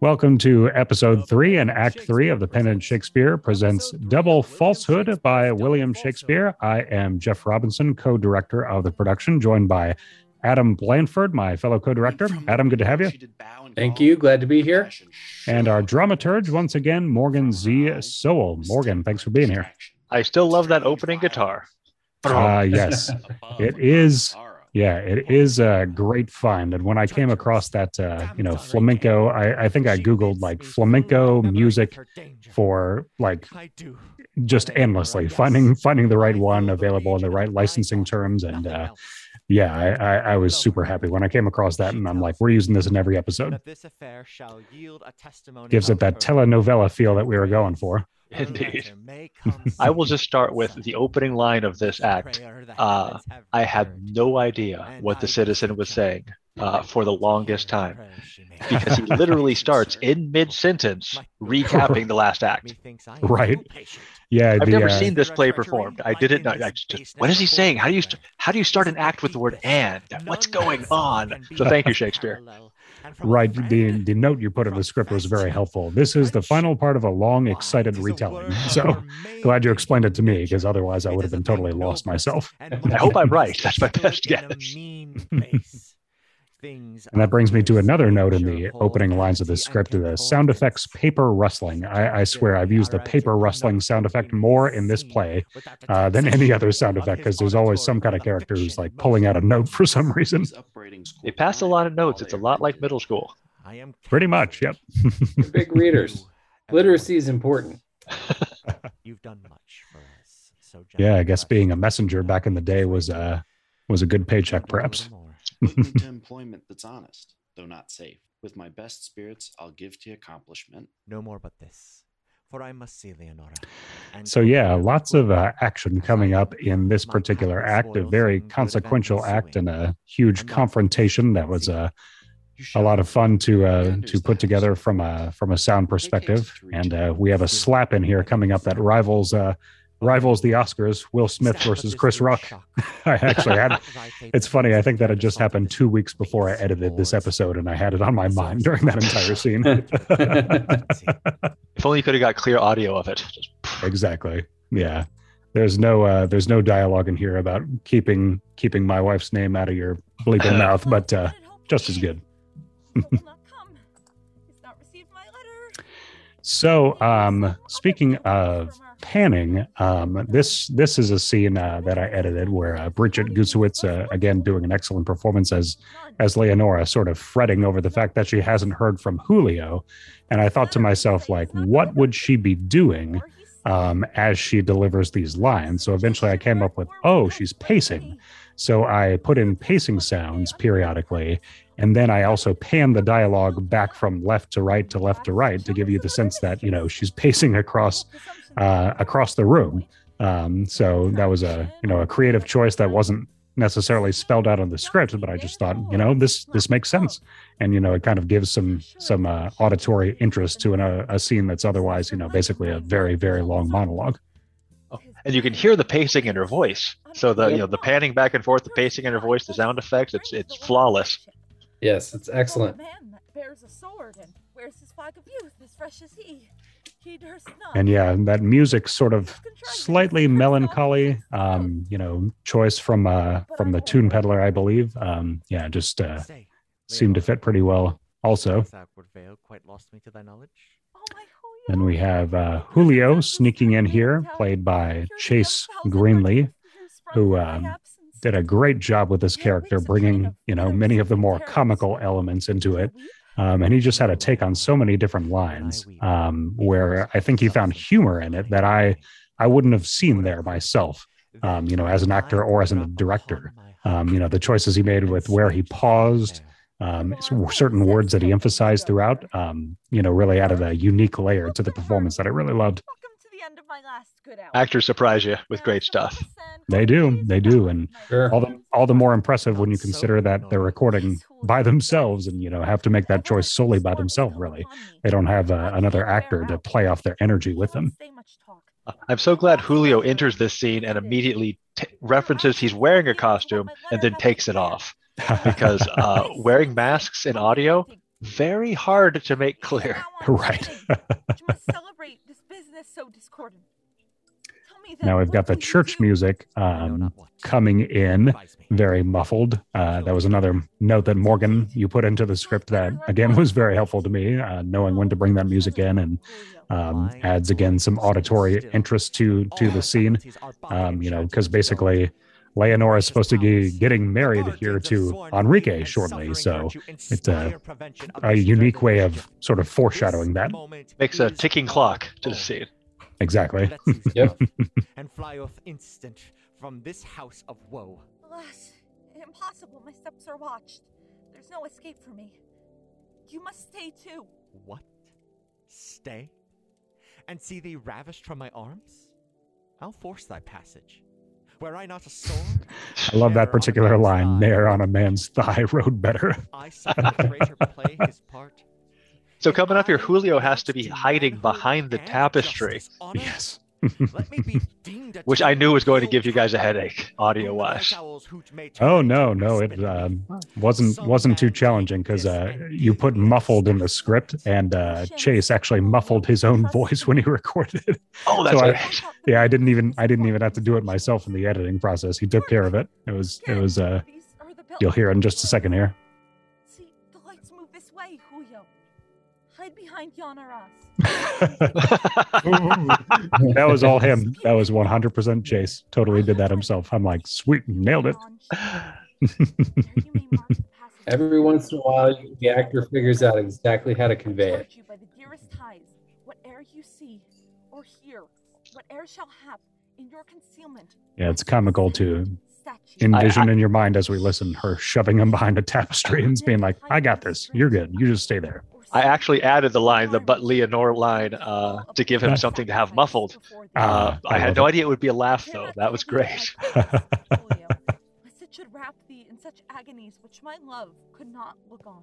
Welcome to episode three and act three of The Pendant Shakespeare presents Double Falsehood by William Shakespeare. I am Jeff Robinson, co director of the production, joined by Adam Blanford, my fellow co director. Adam, good to have you. Thank you. Glad to be here. And our dramaturge, once again, Morgan Z. Sowell. Morgan, thanks for being here. I still love that opening guitar. Uh, yes, it is. Yeah, it is a great find. And when I came across that, uh, you know, flamenco, I, I think I Googled like flamenco music for like just endlessly finding finding the right one available in the right licensing terms. And uh, yeah, I, I, I was super happy when I came across that. And I'm like, we're using this in every episode. Gives it that telenovela feel that we were going for. Indeed. I will just start with the opening line of this act. Uh, I had no idea what the citizen was saying uh, for the longest time because he literally starts in mid sentence recapping the last act. Right. Yeah. I've the, never uh, seen this play performed. I didn't know. I just, what is he saying? How do you st- how do you start an act with the word and? What's going on? So thank you, Shakespeare. Right. The the note you put in the script was very helpful. This is the final part of a long, excited retelling. So glad you explained it to me because otherwise I would have been totally lost myself. I hope I'm right. That's my best guess. And that brings me to another note in the opening lines of the script the sound effects paper rustling. I, I swear I've used the paper rustling sound effect more in this play uh, than any other sound effect because there's always some kind of character who's like pulling out a note for some reason. They pass a lot of notes. It's a lot like middle school. I am pretty much. Yep. Big readers. Literacy is important. You've done much for us. So Yeah. I guess being a messenger back in the day was, uh, was a good paycheck, perhaps. Looking to employment that's honest, though not safe. With my best spirits, I'll give to accomplishment. No more but this, for I must see Leonora. and So yeah, lots of uh, action coming up in this particular act. A very consequential act and a huge confrontation that was uh, a lot of fun to uh, to put together from a from a sound perspective. And uh, we have a slap in here coming up that rivals uh, rivals the Oscars. Will Smith versus Chris Rock. I actually had. It's funny. I think that had just happened two weeks before I edited this episode, and I had it on my mind during that entire scene. If only you could have got clear audio of it. Exactly. Yeah. There's no uh, there's no dialogue in here about keeping keeping my wife's name out of your bleeping mouth, but uh, just as good. So, um, speaking of panning, um, this this is a scene uh, that I edited where uh, Bridget Gusewitz, uh, again doing an excellent performance as as Leonora, sort of fretting over the fact that she hasn't heard from Julio, and I thought to myself, like, what would she be doing um, as she delivers these lines? So eventually, I came up with, oh, she's pacing. So I put in pacing sounds periodically, and then I also pan the dialogue back from left to right to left to right to give you the sense that you know she's pacing across uh, across the room. Um, so that was a you know a creative choice that wasn't necessarily spelled out on the script, but I just thought you know this this makes sense, and you know it kind of gives some some uh, auditory interest to an, a, a scene that's otherwise you know basically a very very long monologue. and you can hear the pacing in her voice. So the you know the panning back and forth, the pacing in her voice, the sound effects, it's it's flawless. Yes, it's excellent. Man that bears a sword and wears his flag of youth as fresh as he. He durst not. and yeah that music sort of slightly melancholy um you know choice from uh from the tune peddler i believe. Um yeah just uh Stay, seemed to fit pretty well also. This outward veil quite lost me to thy knowledge. Oh, then we have uh julio sneaking in here played by chase greenlee who, um, did a great job with this character bringing you know many of the more comical elements into it um, and he just had a take on so many different lines um, where i think he found humor in it that i i wouldn't have seen there myself um, you know as an actor or as a director. Um, you know the choices he made with where he paused um, certain words that he emphasized throughout um, you know really added a unique layer to the performance that i really loved last good hour. Actors surprise you with great stuff. They do, they do, and Sure. all the all the more impressive when you consider that they're recording by themselves and you know have to make that choice solely by themselves really. they don't have uh, another actor to play off their energy with them. I'm so glad Julio enters this scene and immediately t- references he's wearing a costume and then takes it off because uh, wearing masks in audio very hard to make clear. Right. You this so discordant. Tell me then, now we've got the church music um, coming in very muffled. Uh, that was another note that Morgan you put into the script that again was very helpful to me, uh, knowing when to bring that music in and um, adds again some auditory interest to to the scene. Um, you know, because basically Leonora is supposed to be getting married here to Enrique shortly, so it's a, a unique way of sort of foreshadowing that. Makes a ticking clock to the scene. Exactly. Yep. and fly off instant from this house of woe. Alas, impossible. My steps are watched. There's no escape for me. You must stay too. What? Stay? And see thee ravished from my arms? I'll force thy passage. Were I not a sword? I love that particular line. thigh. There on a man's thigh rode better. I saw the traitor play his part. So coming up here, Julio has to be hiding behind the tapestry, Yes. Let me be deemed a which I knew was going to give you guys a headache, audio Whom the wise. owls hoot may Oh no, no, it me. um, wasn't wasn't too challenging because uh, you put muffled in the script, and uh, Chase actually muffled his own voice when he recorded. Oh, that's So I- right. Yeah, I didn't even I didn't even have to do it myself in the editing process. He took care of it. It was it was uh These are the you'll hear it in just a second here. See, the lights move this way, Julio. Hide behind yon arras. That was all him. That was 100% Chase. Totally did that himself. I'm like, sweet, nailed it. Every once in a while, the actor figures out exactly how to convey it. By the dearest ties, whate'er you see or hear, whate'er shall hap in your concealment. Yeah, it's comical to Statue. envision in your mind as we listen her shoving him behind a tapestry and being like, I got this. You're good. You just stay there. I actually added the line, the but Leonore line, uh, to give him something to have muffled. Uh, Ah, I had no idea it would be a laugh, though. That was great. Should wrap thee in such agonies which my love could not look on.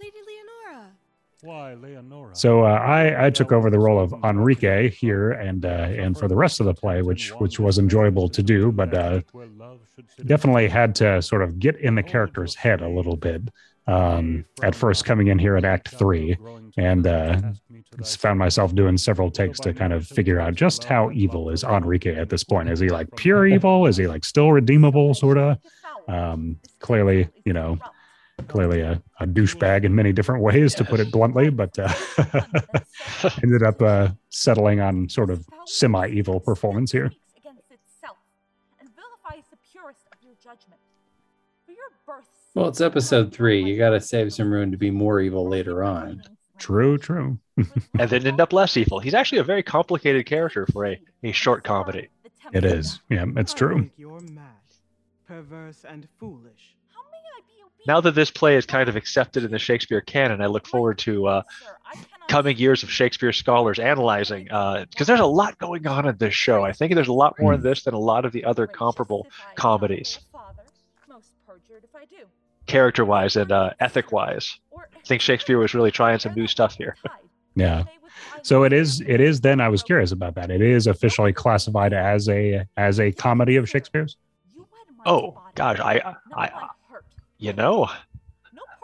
Lady Leonora. Why, Leonora? So uh, I, I took over the role of Enrique here, and uh, and for the rest of the play, which which was enjoyable to do, but uh, definitely had to sort of get in the character's head a little bit. Um, at first, coming in here at Act Three, and uh, found myself doing several takes to kind of figure out just how evil is Enrique at this point. Is he like pure evil? Is he like still redeemable, sort of? Um, clearly, you know, clearly a, a douchebag in many different ways, to put it bluntly, but uh, ended up uh, settling on sort of semi evil performance here. Well, it's episode three. You got to save some room to be more evil later on. True, true. and then end up less evil. He's actually a very complicated character for a, a short comedy. It is. Yeah, it's true. You're mad, perverse, and foolish. How may I be obedient? Now that this play is kind of accepted in the Shakespeare canon, I look forward to uh, Sir, I cannot coming years of Shakespeare scholars analyzing, because there's a lot going on in this show. I think there's a lot more in this than a lot of the other comparable comedies, father, most perjured if I do. Character-wise and uh, ethic-wise. I think Shakespeare was really trying some new stuff here. Yeah. So it is. It is. Then I was curious about that. It is officially classified as a as a comedy of Shakespeare's. Oh gosh, I, I, you know,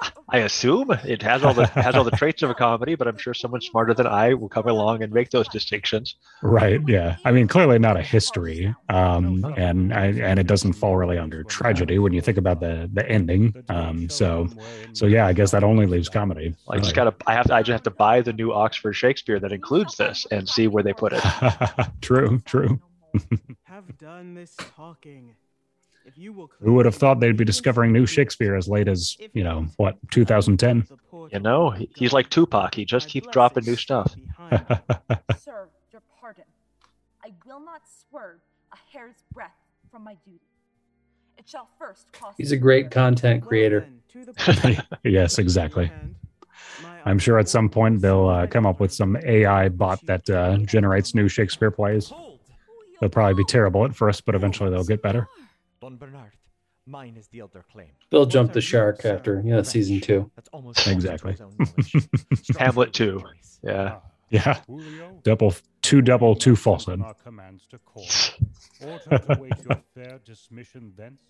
I assume it has all the has all the traits of a comedy, but I'm sure someone smarter than I will come along and make those distinctions. Right. Yeah. I mean, clearly not a history, um, and I, and it doesn't fall really under tragedy when you think about the the ending. Um, so so yeah, I guess that only leaves comedy. I just gotta, I have, to, I just have to buy the new Oxford Shakespeare that includes this and see where they put it. true. True. Have done this talking. If you will Who would have thought they'd be discovering new Shakespeare as late as you know what 2010? You know, he's like Tupac. He just keeps dropping new stuff. Sir, your pardon. I will not swerve a hair's breadth from my duty. It shall first cost. He's a great content creator. yes, exactly. I'm sure at some point they'll uh, come up with some AI bot that uh, generates new Shakespeare plays. They'll probably be terrible at first, but eventually they'll get better. Don Bernard, mine is the elder claim. They'll jump the shark after you know season two. That's almost Exactly. Hamlet too. Yeah. Ah. Yeah. Double, two double, two falsehood. Our commands to call. Order to wait your fair dismission thence.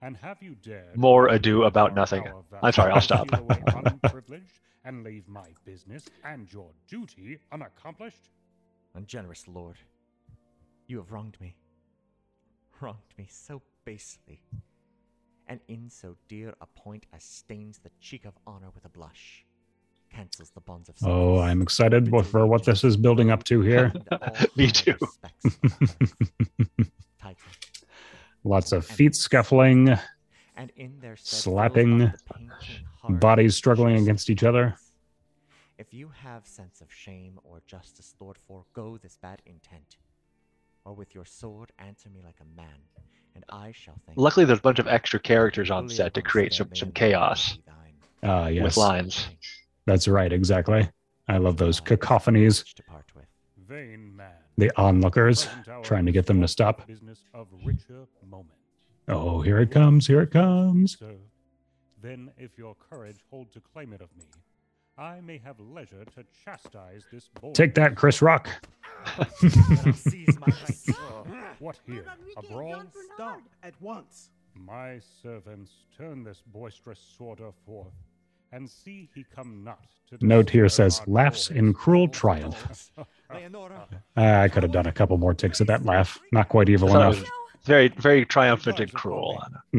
And have you dared More ado about nothing. I'm sorry, I'll stop. unprivileged and leave my business and your duty unaccomplished? Ungenerous lord, you have wronged me. Wronged me so basely. And in so dear a point as stains the cheek of honor with a blush, cancels the bonds of Oh, I'm excited for what this is building up to here. Me too. title. Lots of feet scuffling, And in their Slapping, fills up the painting heart bodies struggling against each other. If you have sense of shame or justice, Lord, forego this bad intent. Or with your sword answer me like a man, and I shall thank. Luckily, there's a bunch of extra characters on set to create some, some chaos be thine. Ah, with yes, lines. that's right, exactly. I love those cacophonies, which to part with. Vain man. the onlookers, trying to get them to stop. Business of richer moment. Oh, here it comes, here it comes. Then if your courage hold to claim it of me, I may have leisure to chastise this bold. Take that, Chris Rock. Then I'll seize my rights. What here? A brawl? Stop at once. My servants turn this boisterous sworder forth, and see he come not to Note here says, laughs in cruel triumph. Ah, I could have done a couple more takes of that laugh. Not quite evil Thought enough. very, very triumphant and cruel.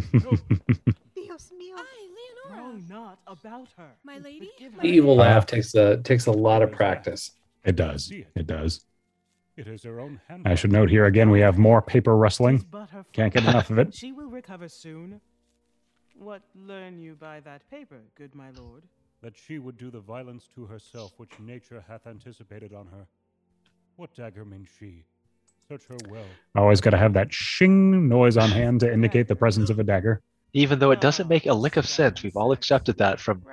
not about her. My lady? But give The evil laugh takes a takes a lot of practice. It does. It does. It is her own hand. I should note here again we have more paper rustling. Can't get enough of it. She will recover soon. What learn you by that paper, good my lord? that she would do the violence to herself which nature hath anticipated on her. What dagger means she? Search her well. Always got to have that shing noise on hand to indicate the presence of a dagger. Even though it doesn't make a lick of sense, we've all accepted that from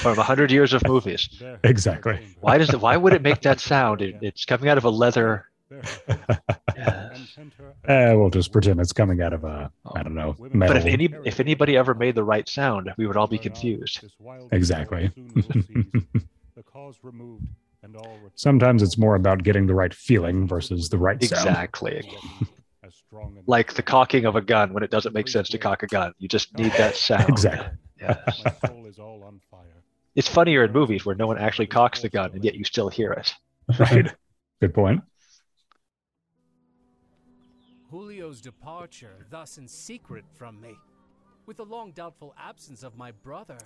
from a hundred years of movies. Exactly. Why does it? Why would it make that sound? It, it's coming out of a leather. There her face, Yes. and send her Uh, we'll just pretend it's coming out of a, I don't know, metal. But if any if anybody ever made the right sound, we would all be confused. Exactly. soul soon will cease, the cause removed, and all return Sometimes it's more about getting the right feeling versus the right sound. Exactly. As strong and Like the cocking of a gun when it doesn't make sense to cock a gun. You just need that sound. Exactly. Yes. My soul is all on fire. It's funnier in movies where no one actually cocks the gun and yet you still hear it. Right. Good point. Julio's departure, thus in secret from me, with the long doubtful absence of my brother.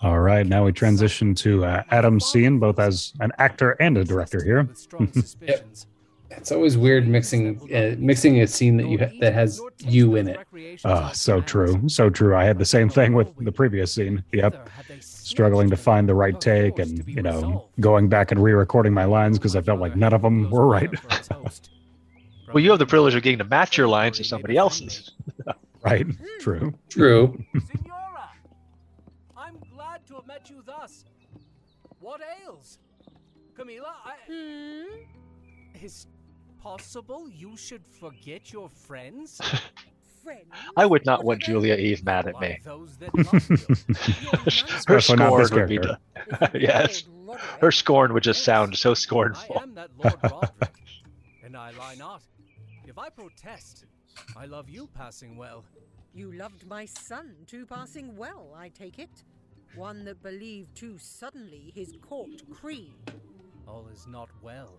All right. Now we transition to uh, Adam Scene, both as an actor and a director here. With strong suspicions. It's always weird mixing uh, mixing a scene that you ha- that has you in it. Ah, so true. So true. I had the same thing with the previous scene. Yep. Struggling to find the right take and, you know, going back and re recording my lines because I felt like none of them were right. Well, you have the privilege of getting to match your lines to somebody else's. Right. True. True. Signora, I'm glad to have met you thus. What ails? Camila, I. Hmm? Is possible you should forget your friends? Friends? I would not want Julia Eve mad at me. Like those that love you. Her Especially not this scorn would be character. the, yes. Her scorn would just sound so scornful. I am that Lord Roderick, and I lie not. If I protest, I love you passing well. You loved my son too passing well, I take it. One that believed too suddenly his court creed. All is not well.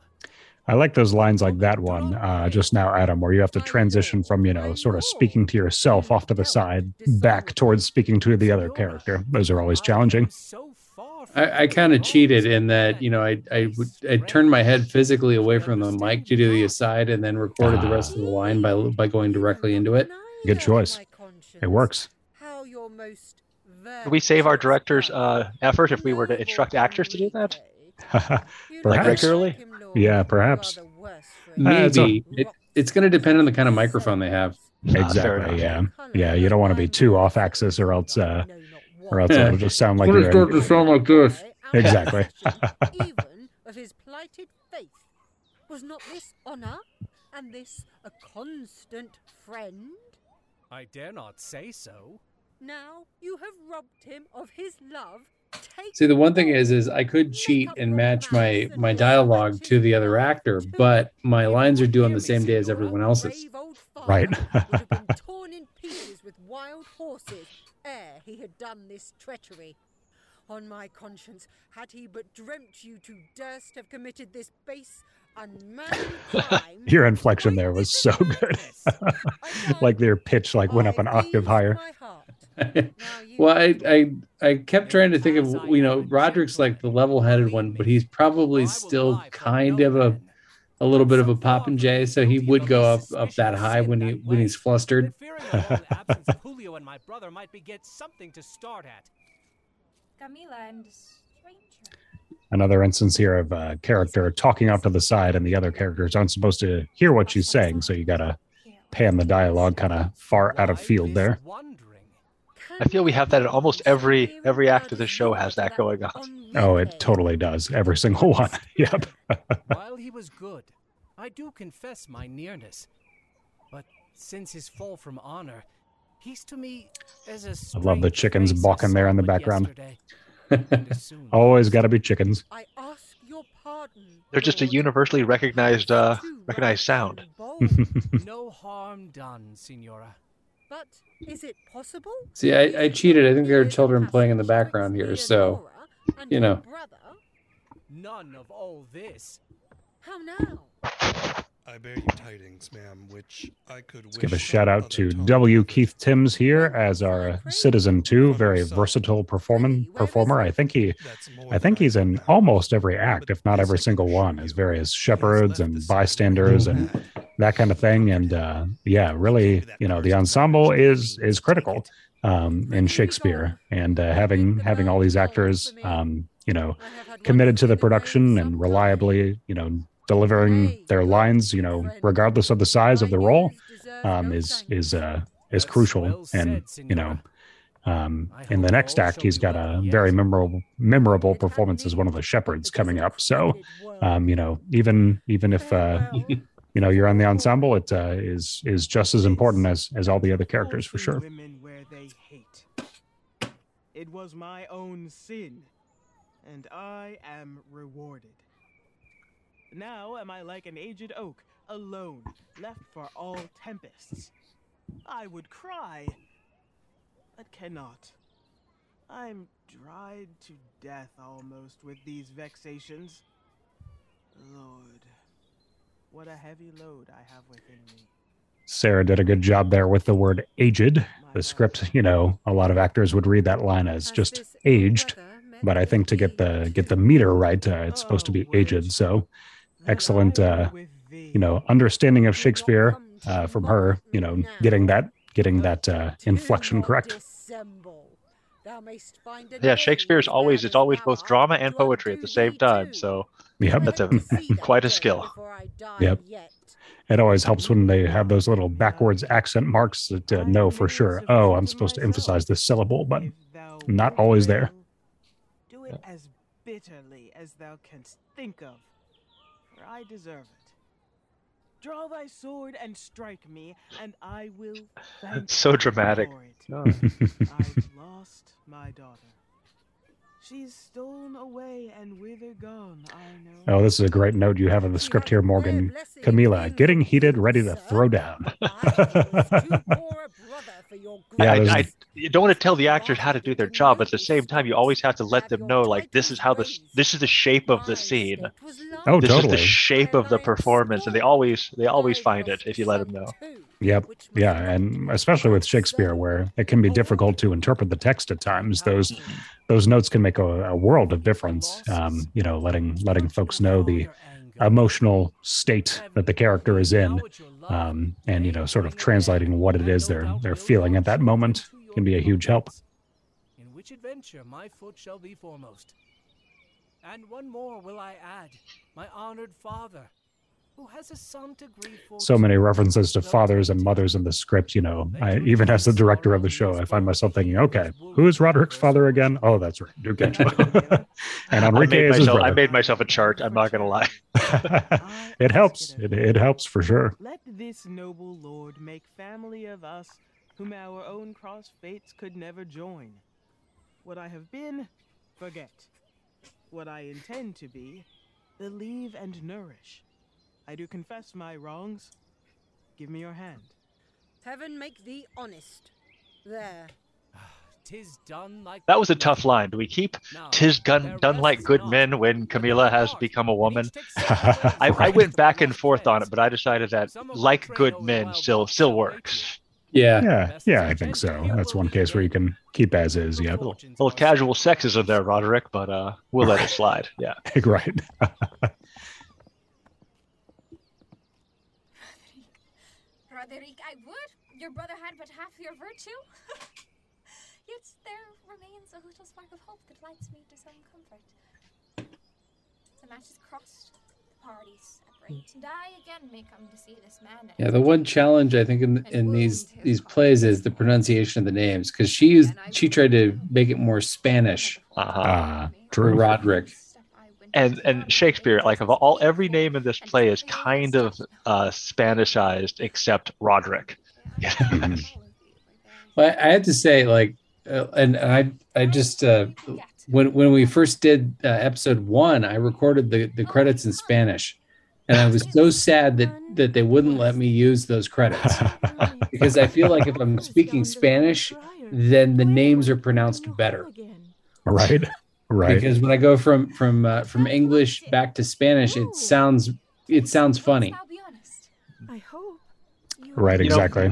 I like those lines like that one uh, just now, Adam, where you have to transition from, you know, sort of speaking to yourself off to the side back towards speaking to the other character. Those are always challenging. I, I kind of cheated in that you know I I would I turned my head physically away from the mic to do the aside and then recorded the rest of the line by by going directly into it. Good choice. It works. How Could we save our director's uh, effort if we were to instruct actors to do that? Like perhaps. regularly? Yeah, perhaps. Maybe it, it's going to depend on the kind of microphone they have. Exactly. Yeah. Yeah. You don't want to be too off axis or else, uh, or else Yeah. it'll just sound like It's gonna you're start in- to sound like this. Exactly. even of his plighted faith. Was not this honor and this a constant friend? I dare not say so. Now you have robbed him of his love. Take See, the one thing is, is I could cheat and match my my dialogue to the other actor, but my lines are due on the same day as everyone else's. Right. would have been torn in pieces with wild horses ere he had done this treachery. On my conscience, had he but dreamt you to durst have committed this base, unmanly crime. Your inflection there was so good. like their pitch like went up an octave higher. Well, I, I I kept trying to think of you know Roderick's like the level-headed one, but he's probably still kind of a a little bit of a popinjay, so he would go up up that high when he when he's flustered. Julio and my brother might be get something to start at. Camila and stranger. Another instance here of a character talking off to the side, and the other characters aren't supposed to hear what she's saying, so you gotta pan the dialogue kind of far out of field there. I feel we have that in almost every every act of the show has that going on. Oh, it totally does. Every single one. Yep. While he was good, I do confess my nearness. But since his fall from honor, he's to me as a I love the chickens balking there in the background. Always got to be chickens. I ask your pardon. They're just a universally recognized uh, recognized sound. no harm done, Signora. But is it possible? See, I, I cheated. I think there are children playing in the background here, so you know. None of all this. How now? I bear you tidings, ma'am, which I could Let's give a shout out to W. Keith Timms here as our citizen too. Very versatile performing performer. I think he, I think he's in almost every act, if not every single one, as various shepherds and bystanders and that kind of thing. And uh, yeah, really, you know, the ensemble is is critical um, in Shakespeare, and uh, having having all these actors, um, you know, committed to the production and reliably, you know, delivering their lines, you know, regardless of the size of the role, um, is is uh, is crucial. And you know, um, in the next act, he's got a very memorable memorable performance as one of the shepherds coming up. So, um, you know, even even if uh, you know you're on the ensemble, it uh, is is just as important as as all the other characters for sure. It was my own sin, and I am rewarded. Now am I like an aged oak, alone, left for all tempests. I would cry, but cannot. I'm dried to death almost with these vexations. Lord, what a heavy load I have within me. Sarah did a good job there with the word aged. The script, you know, a lot of actors would read that line as just aged, but I think to get the get the meter right, uh, it's supposed to be aged. So excellent, uh, you know, understanding of Shakespeare uh, from her. You know, getting that getting that uh, inflection correct. Yeah, Shakespeare is always it's always both drama and poetry at the same time. So Yep. that's a quite a skill. Yep. It always helps when they have those little backwards accent marks that uh, know for sure. Oh, I'm supposed to emphasize this syllable, but not always there. Do it as bitterly as thou canst think of, for I deserve it. Draw thy sword and strike me, and I will thank It's so dramatic. for it. Oh. I've lost my daughter. She's stolen away and whither gone, I know. Oh, this is a great note you have in the script here, Morgan. Camila, getting heated, ready to throw down. Yeah, I, I, you don't want to tell the actors how to do their job, but at the same time, you always have to let them know, like this is how this this is the shape of the scene. Oh, this is the shape of the performance, and they always they always find it if you let them know. Yep. Yeah. And especially with Shakespeare, where it can be difficult to interpret the text at times, those those notes can make a, a world of difference. Um, you know, letting letting folks know the emotional state that the character is in, um, and you know, sort of translating what it is they're they're feeling at that moment can be a huge help. In which adventure my foot shall be foremost. And one more will I add, my honored father, So many references to fathers and mothers in the script. You know, I, even as the director of the show, I find myself thinking, okay, who is Roderick's father again? Oh, that's right, Duke Angelo. and I Enrique made is his myself I made myself a chart. I'm not gonna lie. it helps. It, it helps for sure. Let this noble lord make family of us, whom our own cross fates could never join. What I have been, forget. What I intend to be, believe and nourish. I do confess my wrongs. Give me your hand. Heaven make thee honest. There. Tis done like That was a tough line. Do we keep "tis gun done like good men" when Camilla has become a woman? I, I went back and forth on it, but I decided that "like good men" still still works. Yeah. Yeah, yeah, I think so. That's one case where you can keep as is. Yep. A little casual sexism there, Roderick, but uh, we'll let it slide. Yeah. right. Roderick, I would. Your brother had but half your virtue. Yet there remains a little spark of hope that lights me to some comfort. The match is crossed, the parties separate, and I again may come to see this man. Yeah, the one challenge I think in in these these plays is the pronunciation of the names because she used she tried to make it more Spanish. Uh-huh. for Roderick. and and Shakespeare, like of all every name in this play is kind of uh, Spanishized except Roderick. But I had to say, like, uh, and I I just uh, when when we first did uh, episode one, I recorded the the credits in Spanish, and I was so sad that that they wouldn't let me use those credits. Because I feel like if I'm speaking Spanish, then the names are pronounced better. Right. Right. Because when I go from from uh, from English back to Spanish, it sounds it sounds funny. Right. You know, Exactly.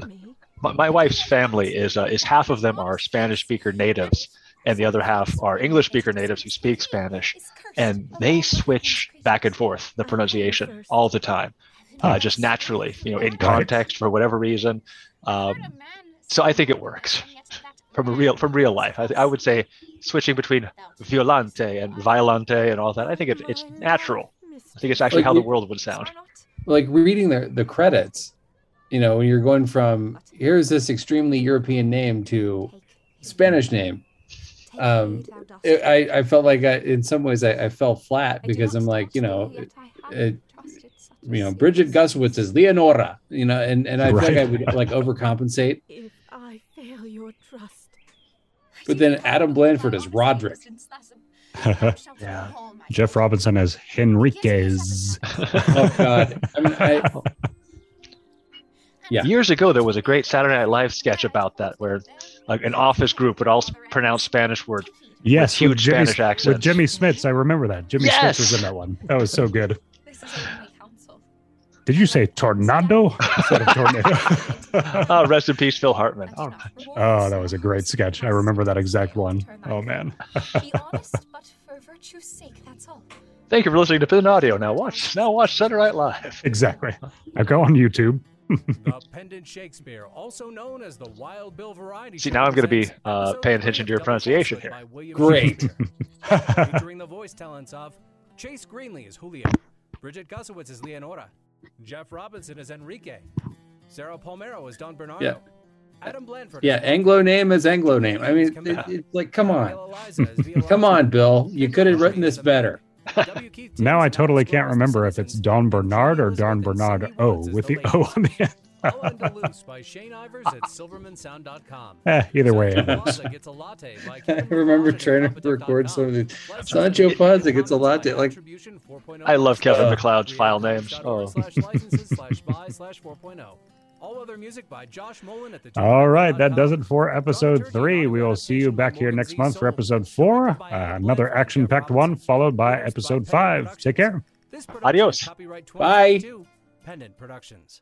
my, my wife's family is uh, is half of them are Spanish speaker natives, and the other half are English speaker natives who speak Spanish, and they switch back and forth the pronunciation all the time, uh, just naturally, you know, in context for whatever reason. Um, so I think it works from a real from real life. I, I would say switching between violante and violante and all that. I think it, it's natural. I think it's actually Like how the world would sound. like reading the the credits, you know, when you're going from here's this extremely European name to Spanish name, um, it, I I felt like I, in some ways I, I fell flat because I'm like, you know, it, it, you know, Bridget Guswitz is Leonora, you know, and and I feel like I would like overcompensate, If I fail your trust, but then Adam Blanford is Roderick. yeah. Jeff Robinson as Henriquez. oh God, I mean, I, yeah. Years ago, there was a great Saturday Night Live sketch about that, where like an office group would all pronounce Spanish words. Yes, with with huge Jimmy, Spanish accents. with Jimmy Smits. I remember that. Jimmy Smits was in that one. That was so good. Did you say tornado instead of tornado? oh, rest in peace, Phil Hartman. Oh, all right. oh, that was a great sketch. I remember that exact one. Oh man. Be honest, but for virtue's sake, that's all. Thank you for listening to Pin Audio. Now watch, now watch Saturday Night Live. exactly. Now go on YouTube. The Pendant Shakespeare, also known as the Wild Bill Variety See, now I'm going to be uh, paying attention to your pronunciation here. Great. Featuring the voice talents of Chase Greenley as Julio, Bridget Gusowitz as Leonora, Jeff Robinson as Enrique, Sarah Palmero as Don Bernardo, Yeah. Adam Blanford. Yeah, Anglo name is Anglo name. I mean, it, it's like, come on, come on, Bill, you could have written this better. Now I totally can't remember if it's Don Bernard or Don Bernard O with the O on the end. Loose by Shane Ivers at silvermansound.com. Eh, either way, it Sancho gets a latte by I remember trying to record some of the Sancho Panza gets a latte. Like, I love Kevin Uh, MacLeod's file names. Oh. Slash licenses slash buy slash 4.0. All other music by Josh Mullen at the All right, that does it for episode three. We will see you back here next month for episode four, uh, another action packed one, followed by episode five. Take care. Adios. Bye. 2022, Pendant Productions.